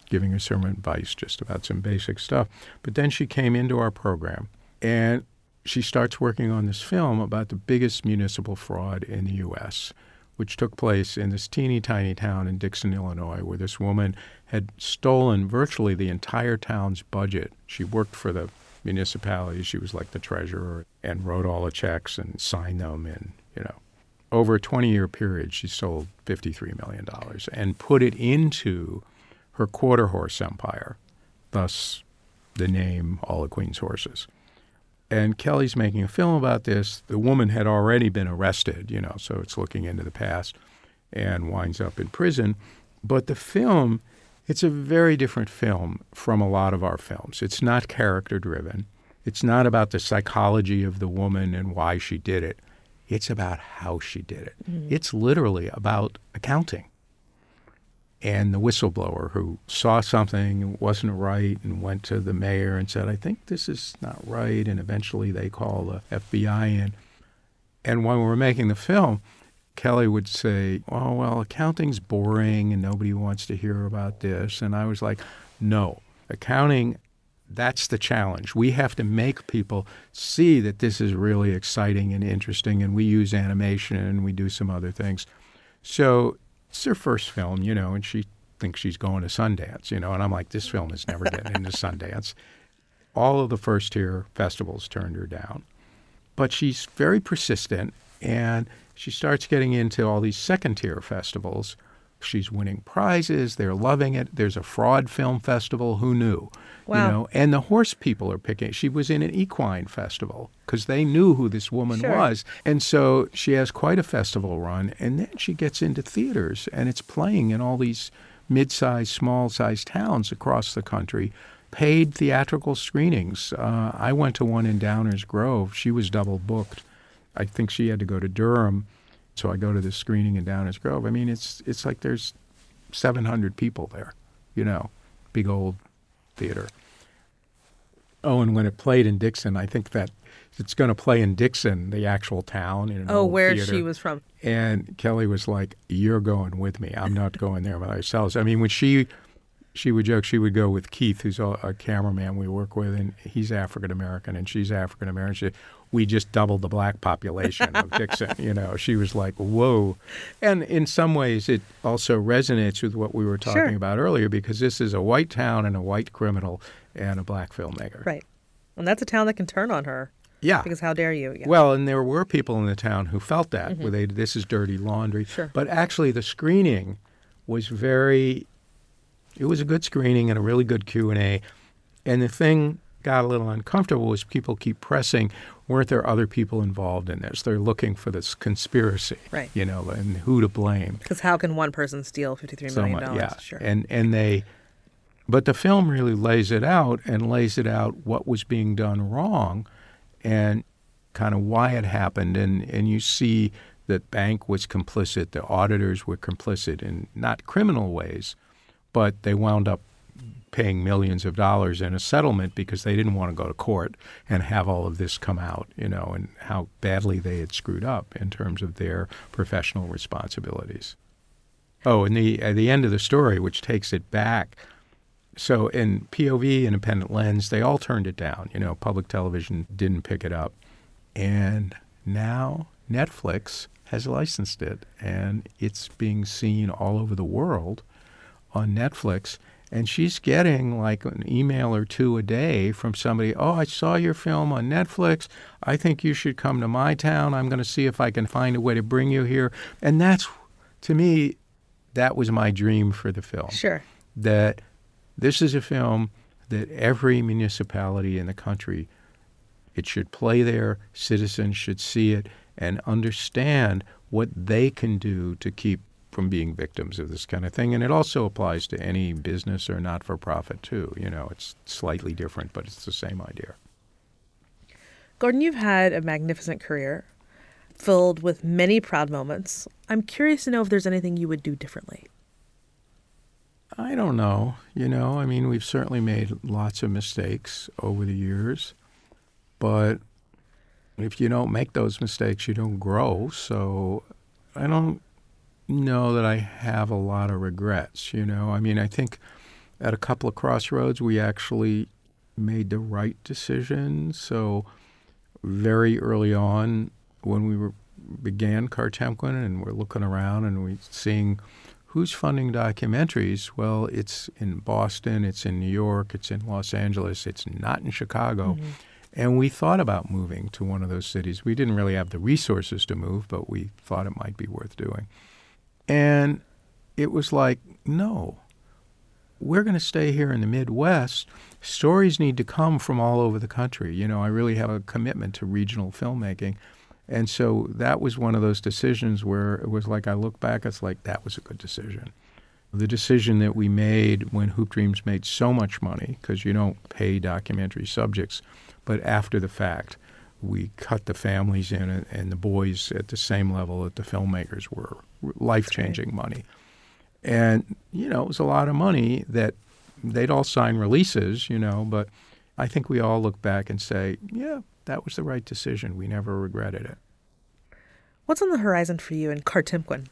giving her some advice just about some basic stuff. But then she came into our program and she starts working on this film about the biggest municipal fraud in the U.S., which took place in this teeny tiny town in Dixon, Illinois, where this woman had stolen virtually the entire town's budget. She worked for the municipality. She was like the treasurer and wrote all the checks and signed them. And, you know, over a 20 year period, she sold $53 million and put it into her quarter horse empire, thus the name All the Queen's Horses and Kelly's making a film about this. The woman had already been arrested, you know, so it's looking into the past and winds up in prison. But the film, it's a very different film from a lot of our films. It's not character driven. It's not about the psychology of the woman and why she did it. It's about how she did it. Mm-hmm. It's literally about accounting and the whistleblower who saw something wasn't right and went to the mayor and said, I think this is not right. And eventually they call the FBI in. And when we were making the film, Kelly would say, Oh, well, accounting's boring and nobody wants to hear about this. And I was like, No, accounting, that's the challenge. We have to make people see that this is really exciting and interesting. And we use animation and we do some other things. So it's her first film, you know, and she thinks she's going to Sundance, you know, and I'm like, this film is never getting into Sundance. All of the first tier festivals turned her down. But she's very persistent and she starts getting into all these second tier festivals. She's winning prizes, they're loving it. There's a fraud film festival, who knew? Wow. You know, and the horse people are picking. She was in an equine festival because they knew who this woman Sure. was. And so she has quite a festival run. And then she gets into theaters and it's playing in all these mid sized, small sized towns across the country. paid theatrical screenings. Uh, I went to one in Downers Grove. She was double booked. I think she had to go to Durham, so I go to this screening in Downers Grove. I mean, it's it's like there's 700 people there, you know, big old theater. Oh, and when it played in Dixon, I think that it's going to play in Dixon, the actual town. In Oh, where theater. she was from. And Kelly was like, "You're going with me. I'm not going there by ourselves." I mean, when she she would joke, she would go with Keith, who's a, a cameraman we work with, and he's African American and she's African American. We just doubled the black population of Dixon. You know, she was like, "Whoa!" And in some ways, it also resonates with what we were talking Sure. about earlier because this is a white town and a white criminal and a black filmmaker. Right. And that's a town that can turn on her Yeah. because how dare you? Yeah. Well, and there were people in the town who felt that, mm-hmm. where they this is dirty laundry. Sure. But actually, the screening was very. It was a good screening and a really good Q and A, and the thing got a little uncomfortable was people keep pressing. Weren't there other people involved in this? They're looking for this conspiracy, Right. You know, and who to blame. Because how can one person steal fifty-three So million dollars? yeah, Sure. and and they, but the film really lays it out and lays it out what was being done wrong, and kind of why it happened, and and you see that bank was complicit, the auditors were complicit in not criminal ways, but they wound up paying millions of dollars in a settlement because they didn't want to go to court and have all of this come out, you know, and how badly they had screwed up in terms of their professional responsibilities. Oh, and the the end of the story, which takes it back. So in POV, Independent Lens, they all turned it down. You know, public television didn't pick it up, and now Netflix has licensed it, and it's being seen all over the world on Netflix. And she's getting like an email or two a day from somebody. Oh, I saw your film on Netflix. I think you should come to my town. I'm going to see if I can find a way to bring you here. And that's, to me, that was my dream for the film. sure. That this is a film that every municipality in the country, it should play there. Citizens should see it and understand what they can do to keep from being victims of this kind of thing. And it also applies to any business or not for profit, too. You know, it's slightly different, but it's the same idea. Gordon, you've had a magnificent career filled with many proud moments. I'm curious to know if there's anything you would do differently. I don't know. You know, I mean, we've certainly made lots of mistakes over the years, but if you don't make those mistakes, you don't grow. So I don't know that I have a lot of regrets. You know, I mean, I think at a couple of crossroads, we actually made the right decision. So very early on, when we were began Kartemquin and we're looking around and we're seeing who's funding documentaries? Well, it's in Boston, it's in New York, it's in Los Angeles, it's not in Chicago. Mm-hmm. And we thought about moving to one of those cities. We didn't really have the resources to move, but we thought it might be worth doing. And it was like, no, we're going to stay here in the Midwest. Stories need to come from all over the country. You know, I really have a commitment to regional filmmaking. And so that was one of those decisions where it was like I look back, it's like that was a good decision. The decision that we made when Hoop Dreams made so much money, because you don't pay documentary subjects, but after the fact, we cut the families in and, and the boys at the same level that the filmmakers were, life changing money. And, you know, it was a lot of money that they'd all sign releases, you know, but I think we all look back and say, yeah, that was the right decision. We never regretted it. What's on the horizon for you in Kartemquin?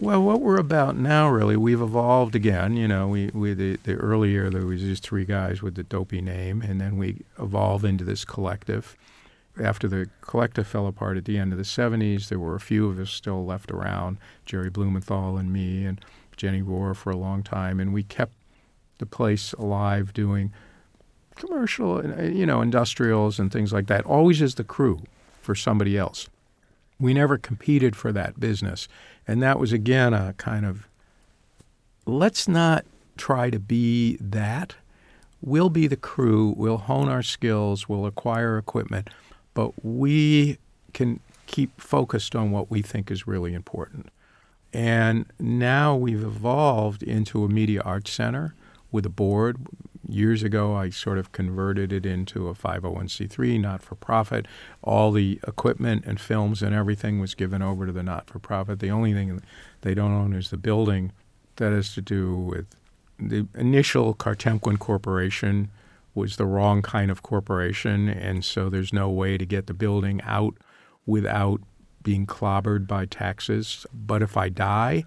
Well, what we're about now, really, we've evolved again. You know, we, we the, the earlier there was these three guys with the dopey name, and then we evolve into this collective. After the collective fell apart at the end of the 70s, there were a few of us still left around Jerry Blumenthal and me and Jenny Rohr for a long time, and we kept the place alive doing commercial, uh, you know, industrials and things like that, always as the crew for somebody else. We never competed for that business. And that was, again, a kind of let's not try to be that. We'll be the crew, we'll hone our skills, we'll acquire equipment, but we can keep focused on what we think is really important. And now we've evolved into a media arts center with a board. Years ago, I sort of converted it into a 501c3, not for profit. All the equipment and films and everything was given over to the not for profit. The only thing they don't own is the building. That has to do with the initial Kartemquin Corporation was the wrong kind of corporation, and so there's no way to get the building out without being clobbered by taxes. But if I die,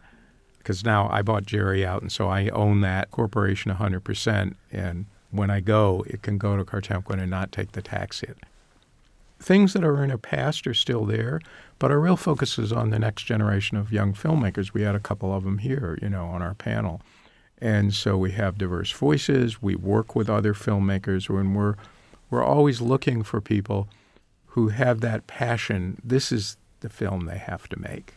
because now I bought Jerry out, and so I own that corporation 100%, and when I go, it can go to Kartemquin and not take the tax hit. Things that are in our past are still there, but our real focus is on the next generation of young filmmakers. We had a couple of them here, you know, on our panel. And so we have diverse voices. We work with other filmmakers, and we're we're always looking for people who have that passion. This is the film they have to make,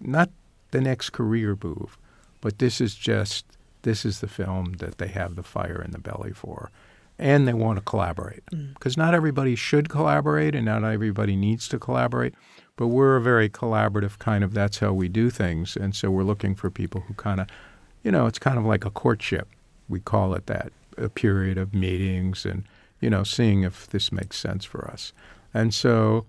not the next career move, but this is just this is the film that they have the fire in the belly for, and they want to collaborate because mm. not everybody should collaborate, and not everybody needs to collaborate. But we're a very collaborative kind of. That's how we do things, and so we're looking for people who kind of you know, it's kind of like a courtship. We call it that, a period of meetings and, you know, seeing if this makes sense for us. And so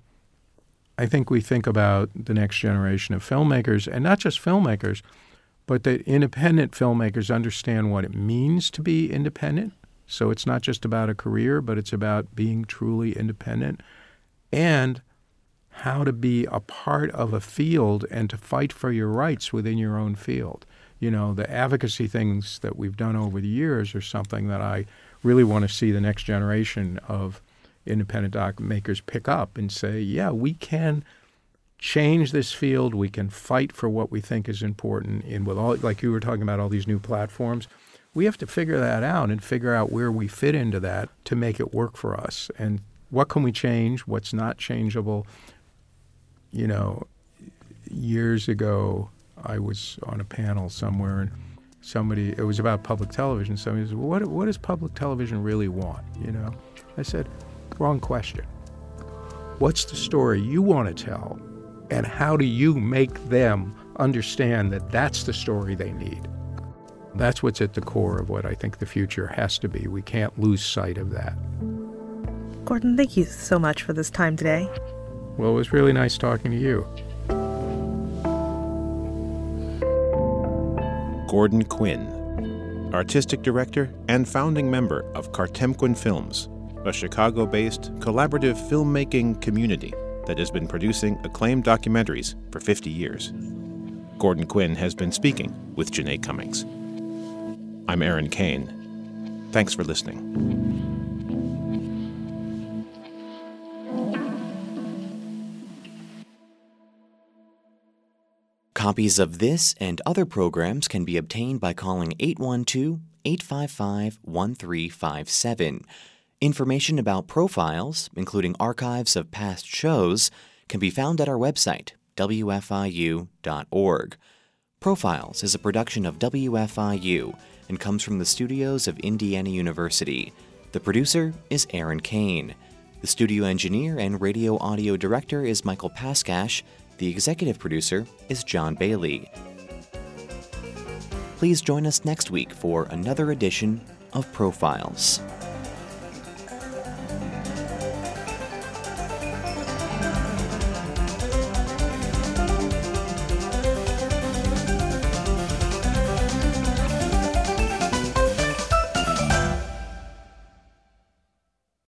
I think we think about the next generation of filmmakers, and not just filmmakers, but that independent filmmakers understand what it means to be independent. So it's not just about a career, but it's about being truly independent and how to be a part of a field and to fight for your rights within your own field you know, the advocacy things that we've done over the years are something that I really want to see the next generation of independent doc makers pick up and say, yeah, we can change this field. We can fight for what we think is important. And with all, like you were talking about, all these new platforms, we have to figure that out and figure out where we fit into that to make it work for us. And what can we change? What's not changeable? You know, years ago, I was on a panel somewhere and somebody it was about public television. Somebody said, well, "What what does public television really want?" You know, I said, "Wrong question. What's the story you want to tell, and how do you make them understand that that's the story they need?" That's what's at the core of what I think the future has to be. We can't lose sight of that. Gordon, thank you so much for this time today. Well, it was really nice talking to you. Gordon Quinn, artistic director and founding member of Kartemquin Films, a Chicago based collaborative filmmaking community that has been producing acclaimed documentaries for 50 years. Gordon Quinn has been speaking with Janae Cummings. I'm Aaron Kane. Thanks for listening. Copies of this and other programs can be obtained by calling 812 855 1357. Information about profiles, including archives of past shows, can be found at our website, wfiu.org. Profiles is a production of WFIU and comes from the studios of Indiana University. The producer is Aaron Kane. The studio engineer and radio audio director is Michael Paskash the executive producer is John Bailey. Please join us next week for another edition of Profiles.